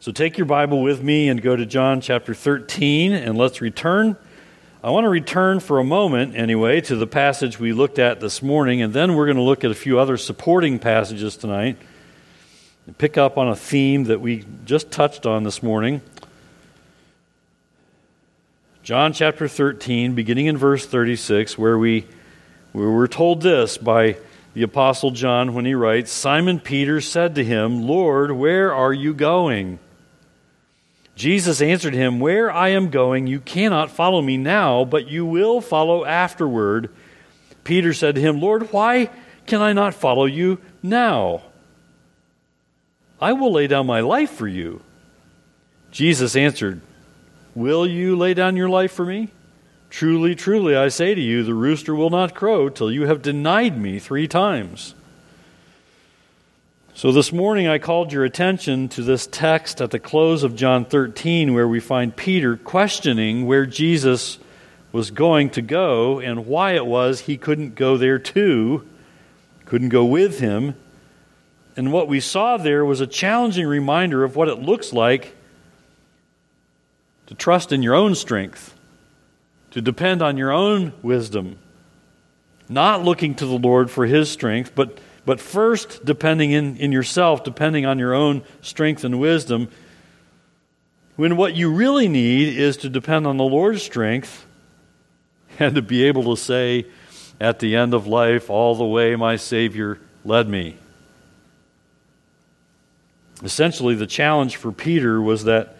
So take your Bible with me and go to John chapter 13, and let's return. I want to return for a moment, anyway, to the passage we looked at this morning, and then we're going to look at a few other supporting passages tonight and pick up on a theme that we just touched on this morning. John chapter 13, beginning in verse 36, where, we, where we're told this by the Apostle John when he writes Simon Peter said to him, Lord, where are you going? Jesus answered him, Where I am going, you cannot follow me now, but you will follow afterward. Peter said to him, Lord, why can I not follow you now? I will lay down my life for you. Jesus answered, Will you lay down your life for me? Truly, truly, I say to you, the rooster will not crow till you have denied me three times. So this morning I called your attention to this text at the close of John 13, where we find Peter questioning where Jesus was going to go and why it was he couldn't go there too, couldn't go with him. And what we saw there was a challenging reminder of what it looks like to trust in your own strength, to depend on your own wisdom, not looking to the Lord for his strength, but but first, depending in, in yourself, depending on your own strength and wisdom, when what you really need is to depend on the Lord's strength and to be able to say at the end of life, all the way my Savior led me. Essentially, the challenge for Peter was that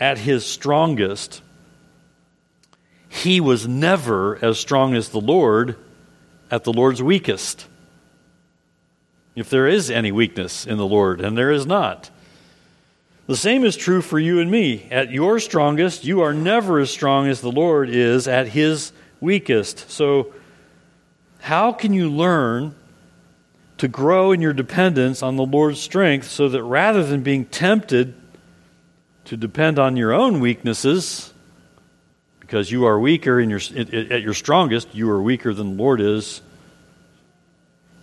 at his strongest, he was never as strong as the Lord at the Lord's weakest if there is any weakness in the Lord, and there is not. The same is true for you and me. At your strongest, you are never as strong as the Lord is at his weakest. So, how can you learn to grow in your dependence on the Lord's strength so that rather than being tempted to depend on your own weaknesses, because you are weaker in your, at your strongest, you are weaker than the Lord is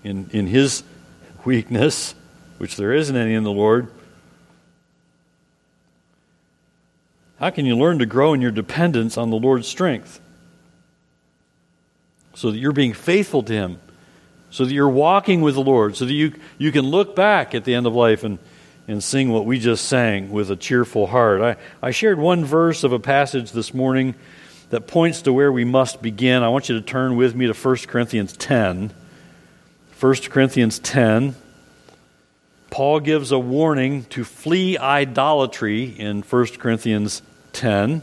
in, in his weakness, which there isn't any in the Lord, how can you learn to grow in your dependence on the Lord's strength? So that you're being faithful to Him, so that you're walking with the Lord, so that you, you can look back at the end of life and, and sing what we just sang with a cheerful heart. I, I shared one verse of a passage this morning that points to where we must begin. I want you to turn with me to 1 Corinthians 10. 1 Corinthians 10. Paul gives a warning to flee idolatry in 1 Corinthians 10.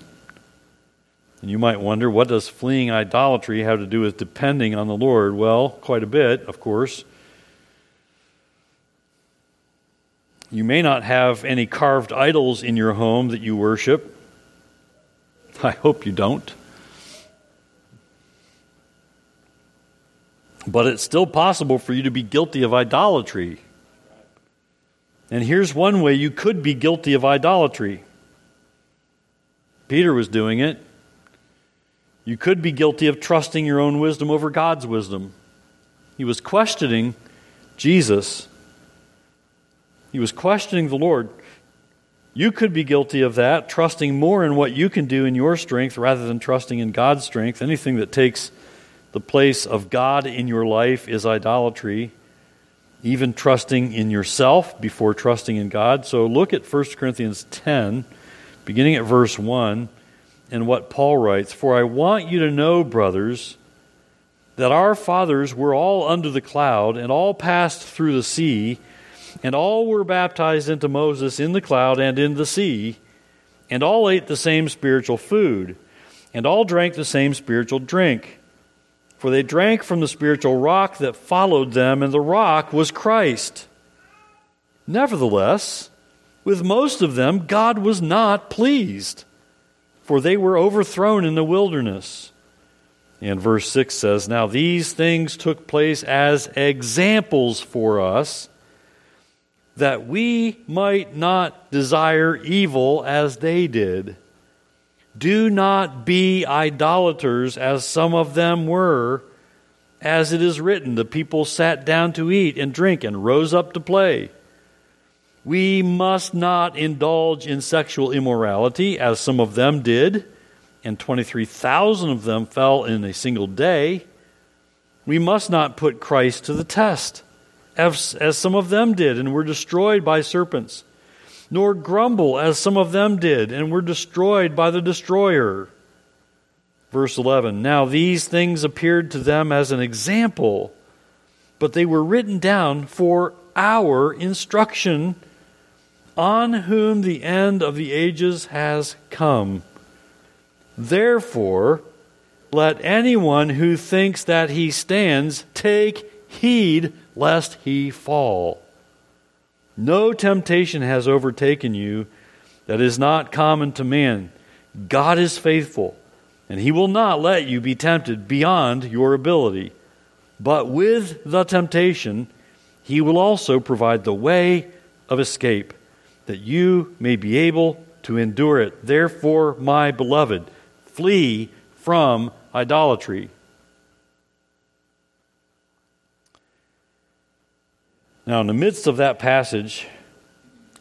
And you might wonder, what does fleeing idolatry have to do with depending on the Lord? Well, quite a bit, of course. You may not have any carved idols in your home that you worship. I hope you don't. But it's still possible for you to be guilty of idolatry. And here's one way you could be guilty of idolatry. Peter was doing it. You could be guilty of trusting your own wisdom over God's wisdom. He was questioning Jesus. He was questioning the Lord. You could be guilty of that, trusting more in what you can do in your strength rather than trusting in God's strength. Anything that takes the place of God in your life is idolatry, even trusting in yourself before trusting in God. So look at 1 Corinthians 10, beginning at verse 1, and what Paul writes For I want you to know, brothers, that our fathers were all under the cloud, and all passed through the sea, and all were baptized into Moses in the cloud and in the sea, and all ate the same spiritual food, and all drank the same spiritual drink for they drank from the spiritual rock that followed them, and the rock was Christ. Nevertheless, with most of them, God was not pleased, for they were overthrown in the wilderness. And verse 6 says, Now these things took place as examples for us, that we might not desire evil as they did. Do not be idolaters, as some of them were. As it is written, the people sat down to eat and drink and rose up to play. We must not indulge in sexual immorality, as some of them did, and 23,000 of them fell in a single day. We must not put Christ to the test, as, as some of them did and were destroyed by serpents, nor grumble, as some of them did and were destroyed by the destroyer. Verse 11 Now these things appeared to them as an example, but they were written down for our instruction, on whom the end of the ages has come. Therefore, let anyone who thinks that he stands take heed lest he fall. No temptation has overtaken you that is not common to man. God is faithful and he will not let you be tempted beyond your ability. But with the temptation, he will also provide the way of escape, that you may be able to endure it. Therefore, my beloved, flee from idolatry. Now, in the midst of that passage,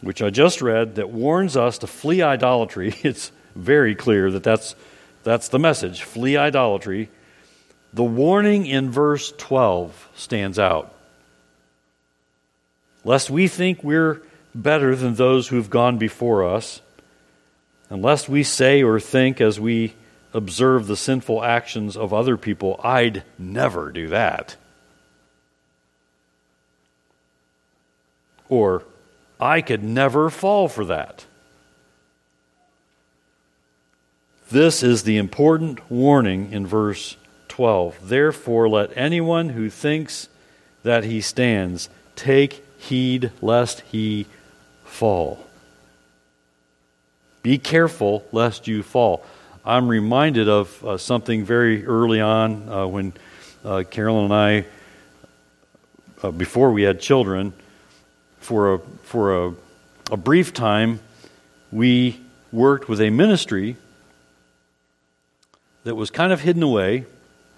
which I just read, that warns us to flee idolatry, it's very clear that that's that's the message flee idolatry. The warning in verse 12 stands out. Lest we think we're better than those who've gone before us, unless we say or think as we observe the sinful actions of other people, I'd never do that. Or, I could never fall for that. This is the important warning in verse 12. Therefore, let anyone who thinks that he stands take heed lest he fall. Be careful lest you fall. I'm reminded of uh, something very early on uh, when uh, Carolyn and I, uh, before we had children, for a, for a, a brief time, we worked with a ministry that was kind of hidden away,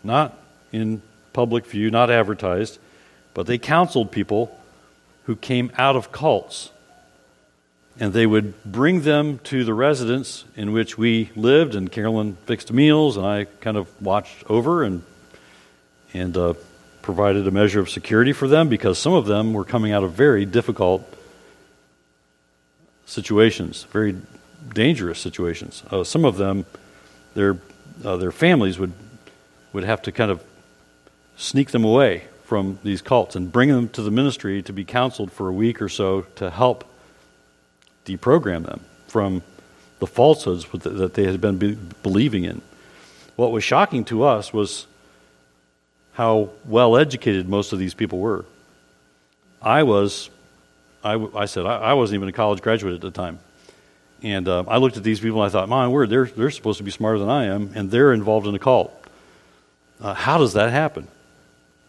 not in public view, not advertised, but they counseled people who came out of cults. And they would bring them to the residence in which we lived, and Carolyn fixed meals, and I kind of watched over and, and uh, provided a measure of security for them because some of them were coming out of very difficult situations, very dangerous situations. Uh, some of them, their uh, their families would would have to kind of sneak them away from these cults and bring them to the ministry to be counseled for a week or so to help deprogram them from the falsehoods that they had been be- believing in. What was shocking to us was how well educated most of these people were. I was, I, I said, I, I wasn't even a college graduate at the time. And uh, I looked at these people and I thought, my word, they're, they're supposed to be smarter than I am, and they're involved in a cult. Uh, how does that happen?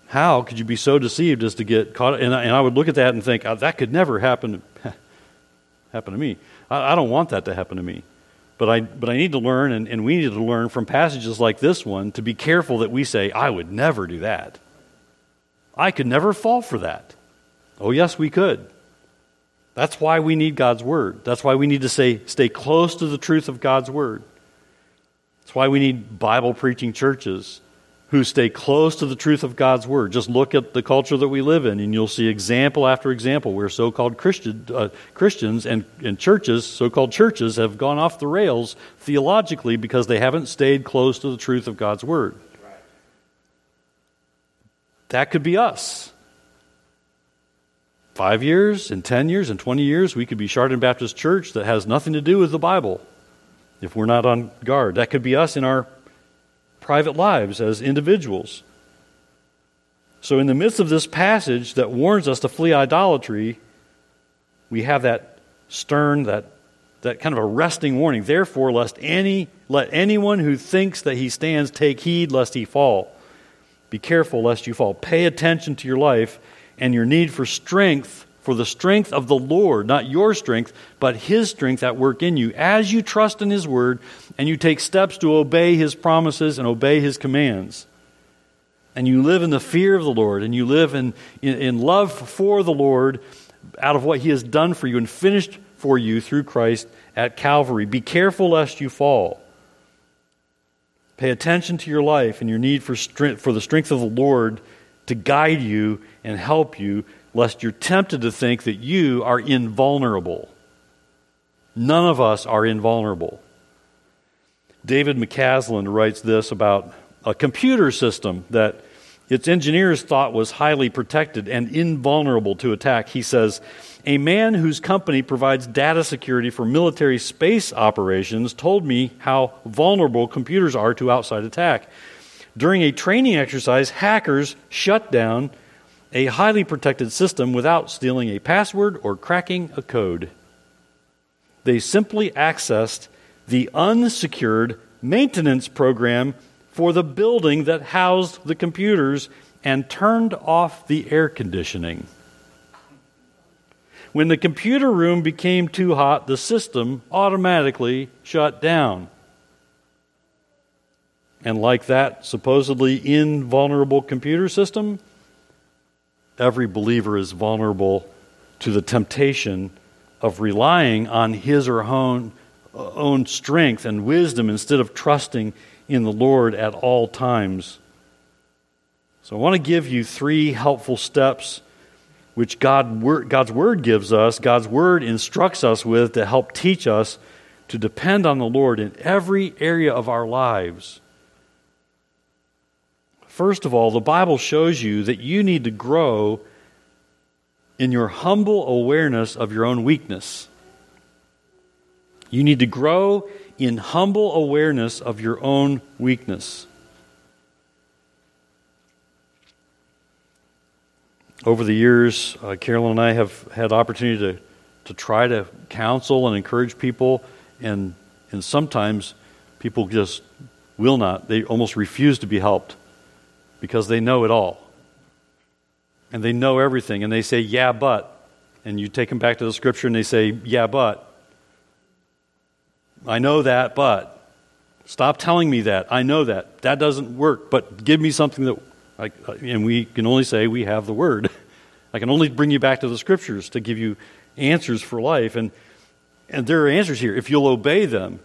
How could you be so deceived as to get caught? And I, and I would look at that and think, oh, that could never happen, happen to me. I, I, don't want that to happen to me. But I, but I need to learn, and, and we need to learn from passages like this one to be careful that we say, I would never do that. I could never fall for that. Oh, yes, we could. That's why we need God's Word. That's why we need to say, stay close to the truth of God's Word. That's why we need Bible preaching churches who stay close to the truth of God's Word. Just look at the culture that we live in, and you'll see example after example where so called Christian, uh, Christians and, and churches, so called churches, have gone off the rails theologically because they haven't stayed close to the truth of God's Word. That could be us five years, in 10 years, in 20 years, we could be Chardon Baptist Church that has nothing to do with the Bible if we're not on guard. That could be us in our private lives as individuals. So, in the midst of this passage that warns us to flee idolatry, we have that stern, that, that kind of arresting warning. Therefore, lest any, let anyone who thinks that he stands take heed lest he fall. Be careful lest you fall. Pay attention to your life and your need for strength, for the strength of the Lord, not your strength, but His strength at work in you, as you trust in His word and you take steps to obey His promises and obey His commands. And you live in the fear of the Lord and you live in, in, in love for the Lord, out of what he has done for you and finished for you through Christ at Calvary. Be careful lest you fall. Pay attention to your life and your need for, strength, for the strength of the Lord to guide you and help you, lest you're tempted to think that you are invulnerable. None of us are invulnerable. David McCasland writes this about a computer system that its engineers thought was highly protected and invulnerable to attack. He says, A man whose company provides data security for military space operations told me how vulnerable computers are to outside attack. During a training exercise, hackers shut down a highly protected system without stealing a password or cracking a code. They simply accessed the unsecured maintenance program for the building that housed the computers and turned off the air conditioning. When the computer room became too hot, the system automatically shut down. And like that supposedly invulnerable computer system, every believer is vulnerable to the temptation of relying on his or her own, uh, own strength and wisdom instead of trusting in the Lord at all times. So I want to give you three helpful steps which God, God's Word gives us, God's Word instructs us with to help teach us to depend on the Lord in every area of our lives. First of all, the Bible shows you that you need to grow in your humble awareness of your own weakness. You need to grow in humble awareness of your own weakness. Over the years, uh, Carolyn and I have had opportunity to, to try to counsel and encourage people, and, and sometimes people just will not. They almost refuse to be helped because they know it all. And they know everything, and they say, Yeah, but. And you take them back to the scripture and they say, Yeah, but. I know that, but. Stop telling me that. I know that. That doesn't work, but give me something that. I, uh, and we can only say we have the Word. I can only bring you back to the Scriptures to give you answers for life. And, and there are answers here. If you'll obey them,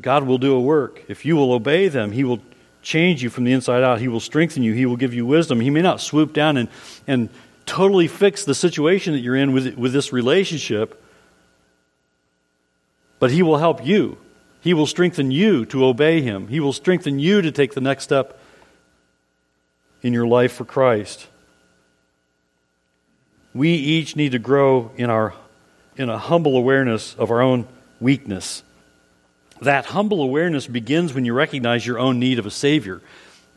God will do a work. If you will obey them, He will change you from the inside out. He will strengthen you. He will give you wisdom. He may not swoop down and, and totally fix the situation that you're in with, with this relationship, but He will help you. He will strengthen you to obey Him. He will strengthen you to take the next step in your life for Christ. We each need to grow in, our, in a humble awareness of our own weakness. That humble awareness begins when you recognize your own need of a Savior.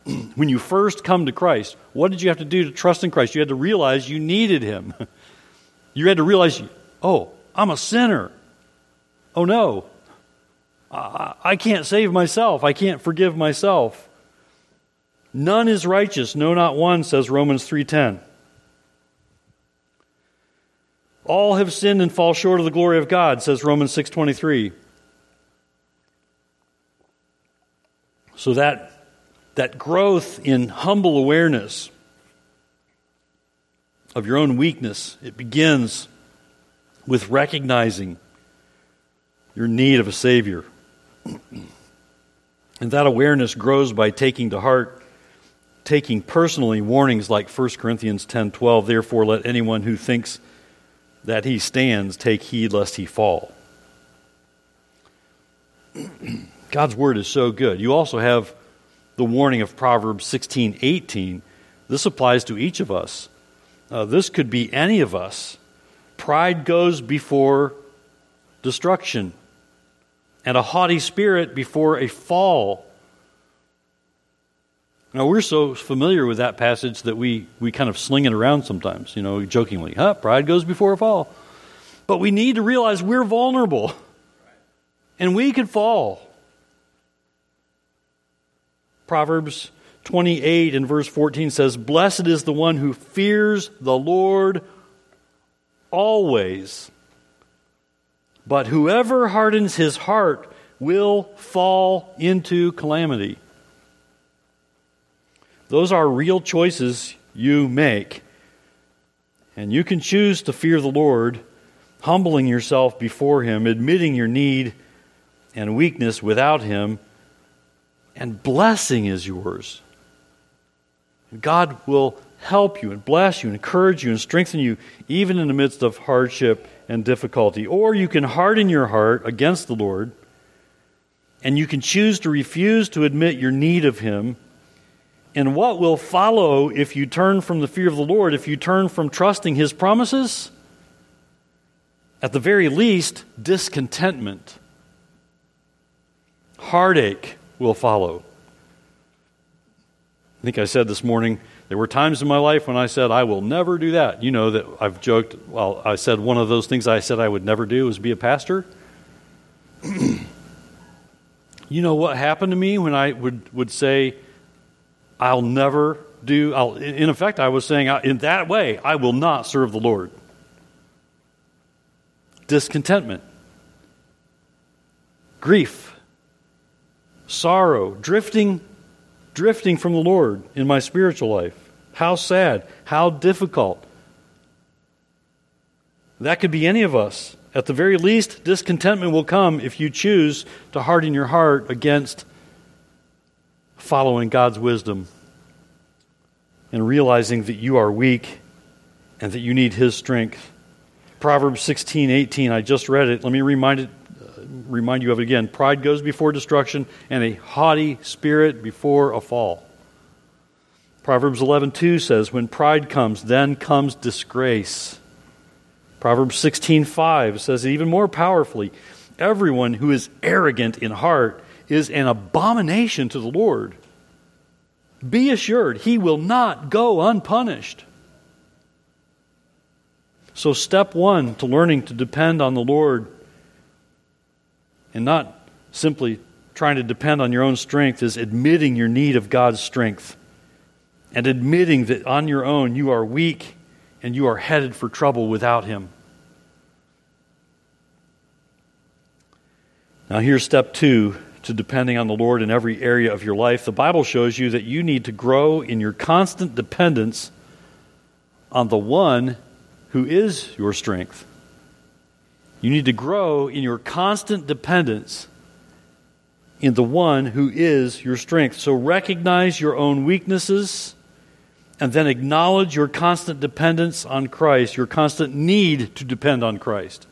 when you first come to Christ, what did you have to do to trust in Christ? You had to realize you needed Him. you had to realize, oh, I'm a sinner. Oh no, I can't save myself. I can't forgive myself. None is righteous, no not one, says Romans 3:10. All have sinned and fall short of the glory of God, says Romans 6:23. So that that growth in humble awareness of your own weakness, it begins with recognizing your need of a Savior. And that awareness grows by taking to heart, taking personally warnings like 1 Corinthians 10:12, therefore let anyone who thinks that he stands take heed lest he fall. God's word is so good. You also have the warning of Proverbs 16:18. This applies to each of us. Uh, this could be any of us. Pride goes before destruction and a haughty spirit before a fall. Now, we're so familiar with that passage that we, we kind of sling it around sometimes, you know, jokingly. Huh, pride goes before a fall. But we need to realize we're vulnerable and we can fall. Proverbs 28 and verse 14 says, Blessed is the one who fears the Lord always. But whoever hardens his heart will fall into calamity. Those are real choices you make. And you can choose to fear the Lord, humbling yourself before Him, admitting your need and weakness without Him, and blessing is yours. God will help you and bless you, and encourage you, and strengthen you, even in the midst of hardship and difficulty. Or you can harden your heart against the Lord, and you can choose to refuse to admit your need of Him and what will follow if you turn from the fear of the Lord, if you turn from trusting His promises? At the very least, discontentment, heartache will follow. I think I said this morning, there were times in my life when I said, I will never do that. You know that I've joked, well, I said one of those things I said I would never do was be a pastor. you know what happened to me when I would, would say, I'll never do, I'll, in effect, I was saying, in that way, I will not serve the Lord. Discontentment, grief, sorrow, drifting, drifting from the Lord in my spiritual life. How sad, how difficult. That could be any of us. At the very least, discontentment will come if you choose to harden your heart against following God's wisdom and realizing that you are weak and that you need His strength. Proverbs 16, 18, I just read it. Let me remind, it, remind you of it again. Pride goes before destruction, and a haughty spirit before a fall. Proverbs 11, 2 says, When pride comes, then comes disgrace. Proverbs 16, 5 says even more powerfully, Everyone who is arrogant in heart is an abomination to the Lord. Be assured, he will not go unpunished. So, step one to learning to depend on the Lord and not simply trying to depend on your own strength is admitting your need of God's strength and admitting that on your own you are weak and you are headed for trouble without Him. Now, here's step two to depending on the Lord in every area of your life, the Bible shows you that you need to grow in your constant dependence on the one who is your strength. You need to grow in your constant dependence in the one who is your strength. So recognize your own weaknesses and then acknowledge your constant dependence on Christ, your constant need to depend on Christ.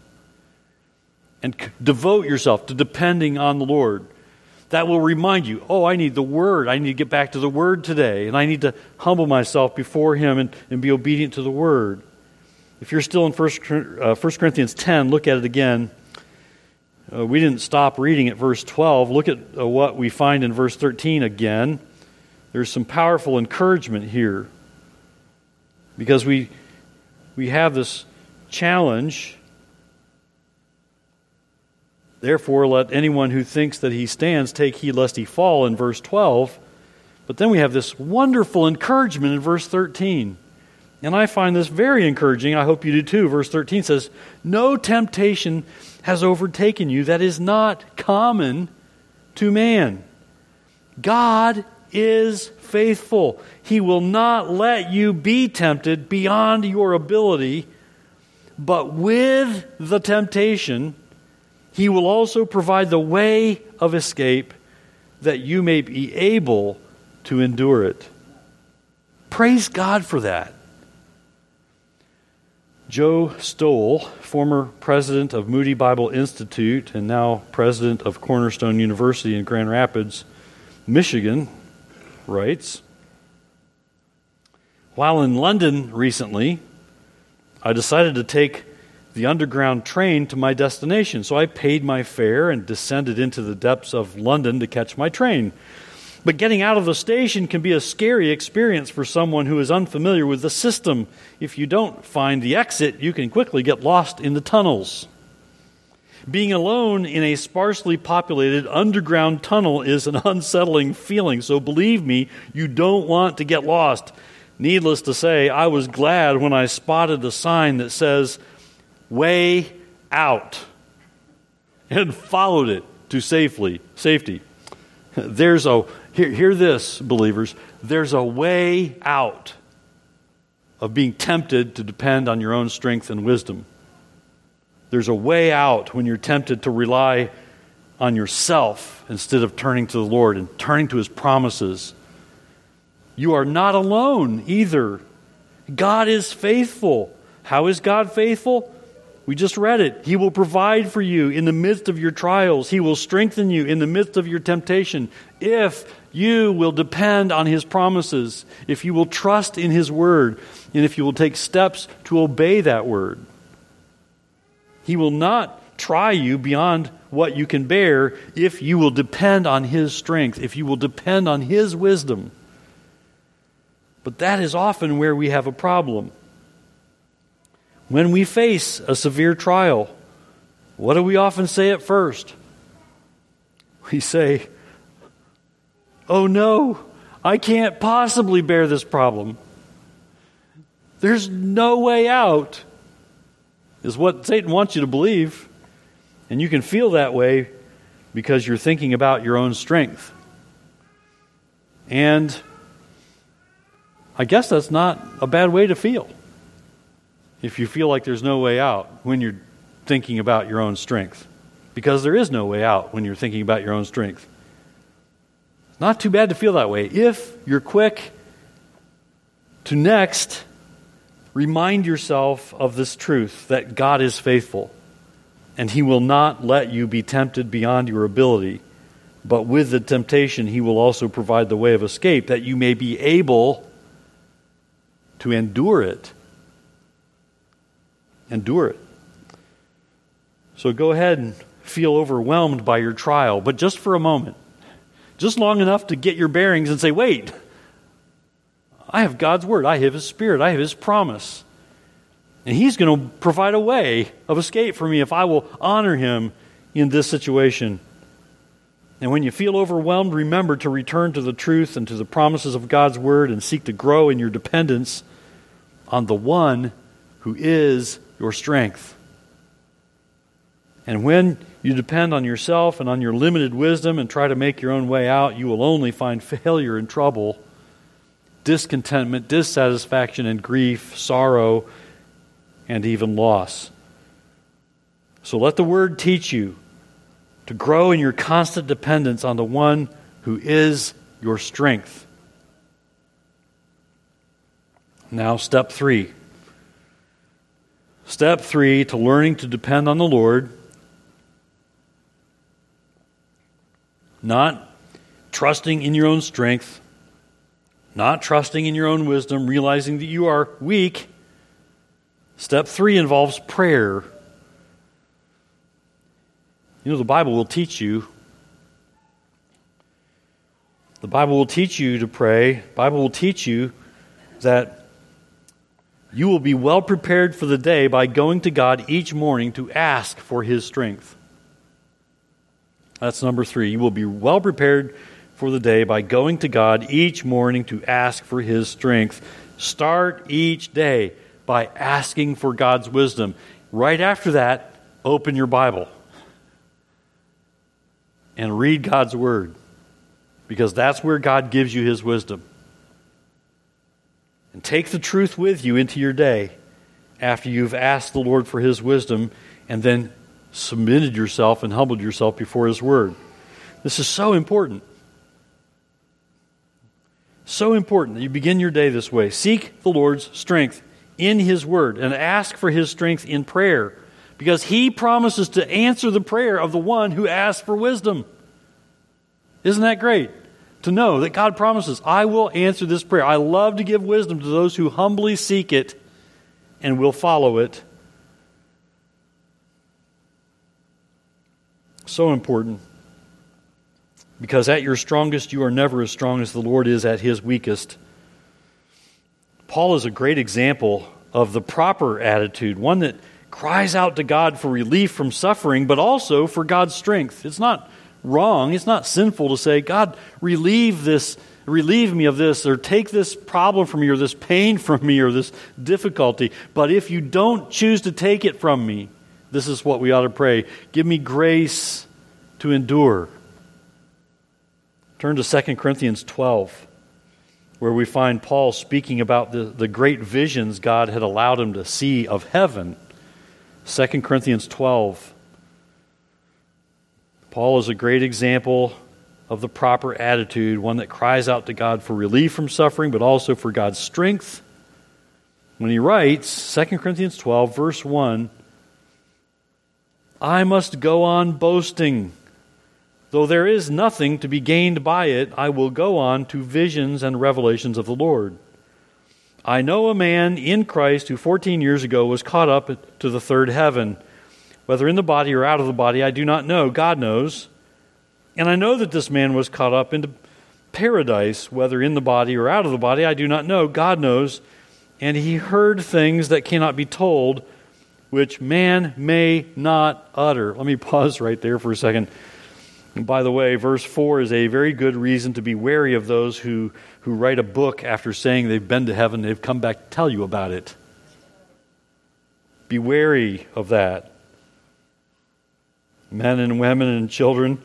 And devote yourself to depending on the Lord that will remind you, oh, I need the Word. I need to get back to the Word today. And I need to humble myself before Him and, and be obedient to the Word. If you're still in 1, uh, 1 Corinthians 10, look at it again. Uh, we didn't stop reading at verse 12. Look at uh, what we find in verse 13 again. There's some powerful encouragement here because we, we have this challenge Therefore, let anyone who thinks that he stands take heed lest he fall in verse 12. But then we have this wonderful encouragement in verse 13. And I find this very encouraging. I hope you do too. Verse 13 says, No temptation has overtaken you that is not common to man. God is faithful. He will not let you be tempted beyond your ability, but with the temptation, he will also provide the way of escape that you may be able to endure it. Praise God for that. Joe Stowell, former president of Moody Bible Institute and now president of Cornerstone University in Grand Rapids, Michigan, writes While in London recently, I decided to take the underground train to my destination. So I paid my fare and descended into the depths of London to catch my train. But getting out of the station can be a scary experience for someone who is unfamiliar with the system. If you don't find the exit, you can quickly get lost in the tunnels. Being alone in a sparsely populated underground tunnel is an unsettling feeling, so believe me, you don't want to get lost. Needless to say, I was glad when I spotted a sign that says, way out and followed it to safely safety. There's a hear, hear this, believers. There's a way out. of being tempted to depend on your own strength and wisdom. There's a way out when you're tempted to rely on yourself instead of turning to the Lord and turning to His promises. You are not alone either. God is faithful. How is God faithful? We just read it. He will provide for you in the midst of your trials. He will strengthen you in the midst of your temptation if you will depend on His promises, if you will trust in His word, and if you will take steps to obey that word. He will not try you beyond what you can bear if you will depend on His strength, if you will depend on His wisdom. But that is often where we have a problem. When we face a severe trial, what do we often say at first? We say, Oh no, I can't possibly bear this problem. There's no way out is what Satan wants you to believe. And you can feel that way because you're thinking about your own strength. And I guess that's not a bad way to feel. If you feel like there's no way out when you're thinking about your own strength. Because there is no way out when you're thinking about your own strength. Not too bad to feel that way if you're quick to next Remind yourself of this truth that God is faithful and He will not let you be tempted beyond your ability. But with the temptation, He will also provide the way of escape that you may be able to endure it. Endure it. So go ahead and feel overwhelmed by your trial, but just for a moment. Just long enough to get your bearings and say, wait, I have God's word. I have His Spirit. I have His promise. And He's going to provide a way of escape for me if I will honor Him in this situation. And when you feel overwhelmed, remember to return to the truth and to the promises of God's word and seek to grow in your dependence on the one who is your strength. And when you depend on yourself and on your limited wisdom and try to make your own way out, you will only find failure and trouble discontentment, dissatisfaction, and grief, sorrow, and even loss. So let the Word teach you to grow in your constant dependence on the one who is your strength. Now, step three. Step three to learning to depend on the Lord. Not trusting in your own strength, not trusting in your own wisdom, realizing that you are weak. Step three involves prayer. You know, the Bible will teach you. The Bible will teach you to pray. The Bible will teach you that you will be well prepared for the day by going to God each morning to ask for His strength. That's number three. You will be well prepared for the day by going to God each morning to ask for His strength. Start each day by asking for God's wisdom. Right after that, open your Bible and read God's Word because that's where God gives you His wisdom. And take the truth with you into your day after you've asked the Lord for His wisdom and then submitted yourself and humbled yourself before His Word. This is so important. So important that you begin your day this way. Seek the Lord's strength in His Word and ask for His strength in prayer because He promises to answer the prayer of the one who asks for wisdom. Isn't that great? To know that God promises, I will answer this prayer. I love to give wisdom to those who humbly seek it and will follow it. So important. Because at your strongest, you are never as strong as the Lord is at his weakest. Paul is a great example of the proper attitude, one that cries out to God for relief from suffering, but also for God's strength. It's not wrong, it's not sinful to say, God, relieve this, relieve me of this, or take this problem from me, or this pain from me, or this difficulty. But if you don't choose to take it from me, this is what we ought to pray. Give me grace to endure. Turn to 2 Corinthians 12. where we find Paul speaking about the, the great visions God had allowed him to see of heaven. 2 Corinthians 12. Paul is a great example of the proper attitude, one that cries out to God for relief from suffering, but also for God's strength. When he writes, 2 Corinthians 12, verse 1, I must go on boasting. Though there is nothing to be gained by it, I will go on to visions and revelations of the Lord. I know a man in Christ who 14 years ago was caught up to the third heaven. Whether in the body or out of the body, I do not know. God knows. And I know that this man was caught up into paradise, whether in the body or out of the body, I do not know. God knows. And he heard things that cannot be told, which man may not utter. Let me pause right there for a second. And by the way, verse 4 is a very good reason to be wary of those who, who write a book after saying they've been to heaven, they've come back to tell you about it. Be wary of that. Men and women and children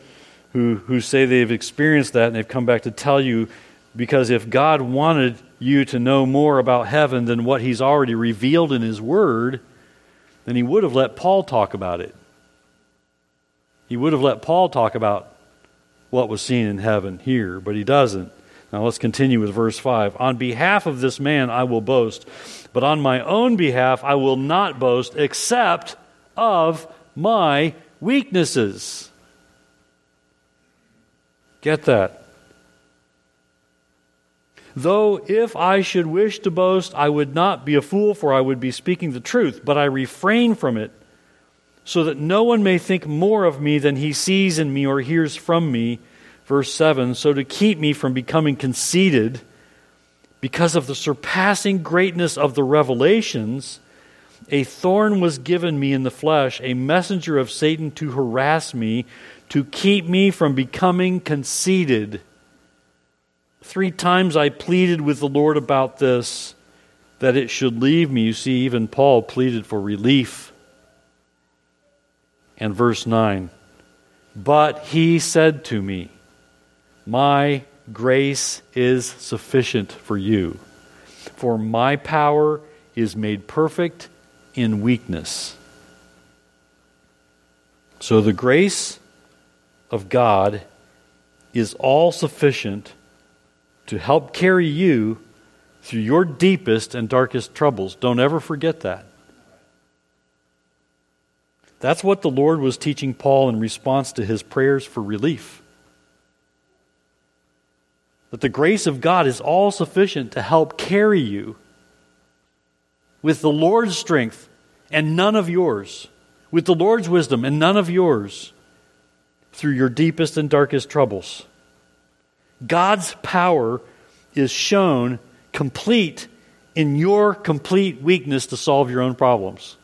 who, who say they've experienced that and they've come back to tell you because if God wanted you to know more about heaven than what He's already revealed in His Word, then He would have let Paul talk about it. He would have let Paul talk about what was seen in heaven here, but he doesn't. Now let's continue with verse 5. On behalf of this man I will boast, but on my own behalf I will not boast except of my weaknesses. Get that. Though if I should wish to boast, I would not be a fool, for I would be speaking the truth, but I refrain from it so that no one may think more of me than he sees in me or hears from me. Verse 7 So to keep me from becoming conceited, because of the surpassing greatness of the revelations, a thorn was given me in the flesh, a messenger of Satan to harass me, to keep me from becoming conceited. Three times I pleaded with the Lord about this, that it should leave me. You see, even Paul pleaded for relief and verse 9. But he said to me, My grace is sufficient for you, for my power is made perfect in weakness. So the grace of God is all sufficient to help carry you through your deepest and darkest troubles. Don't ever forget that. That's what the Lord was teaching Paul in response to his prayers for relief. That the grace of God is all sufficient to help carry you with the Lord's strength and none of yours, with the Lord's wisdom and none of yours, through your deepest and darkest troubles. God's power is shown complete in your complete weakness to solve your own problems.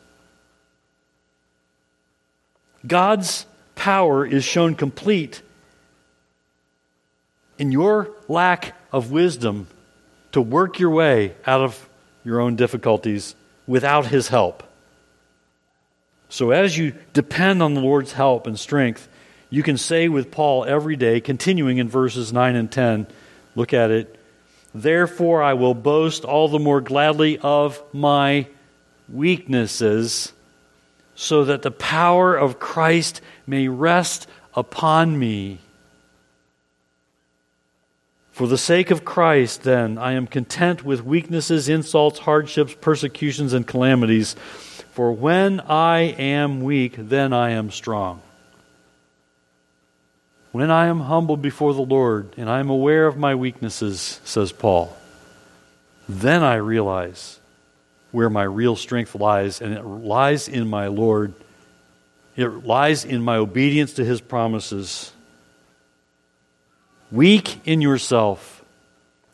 God's power is shown complete in your lack of wisdom to work your way out of your own difficulties without His help. So, as you depend on the Lord's help and strength, you can say with Paul every day, continuing in verses 9 and 10, look at it. Therefore, I will boast all the more gladly of my weaknesses so that the power of Christ may rest upon me. For the sake of Christ, then, I am content with weaknesses, insults, hardships, persecutions, and calamities. For when I am weak, then I am strong. When I am humbled before the Lord and I am aware of my weaknesses, says Paul, then I realize where my real strength lies, and it lies in my Lord. It lies in my obedience to his promises. Weak in yourself,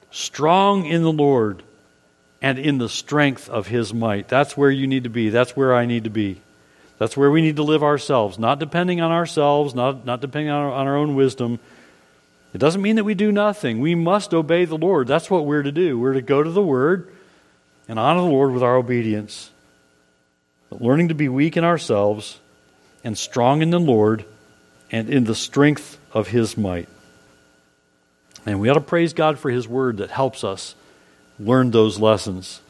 strong in the Lord, and in the strength of his might. That's where you need to be. That's where I need to be. That's where we need to live ourselves, not depending on ourselves, not, not depending on our, on our own wisdom. It doesn't mean that we do nothing. We must obey the Lord. That's what we're to do. We're to go to the Word and honor the Lord with our obedience, but learning to be weak in ourselves and strong in the Lord and in the strength of His might. And we ought to praise God for His Word that helps us learn those lessons.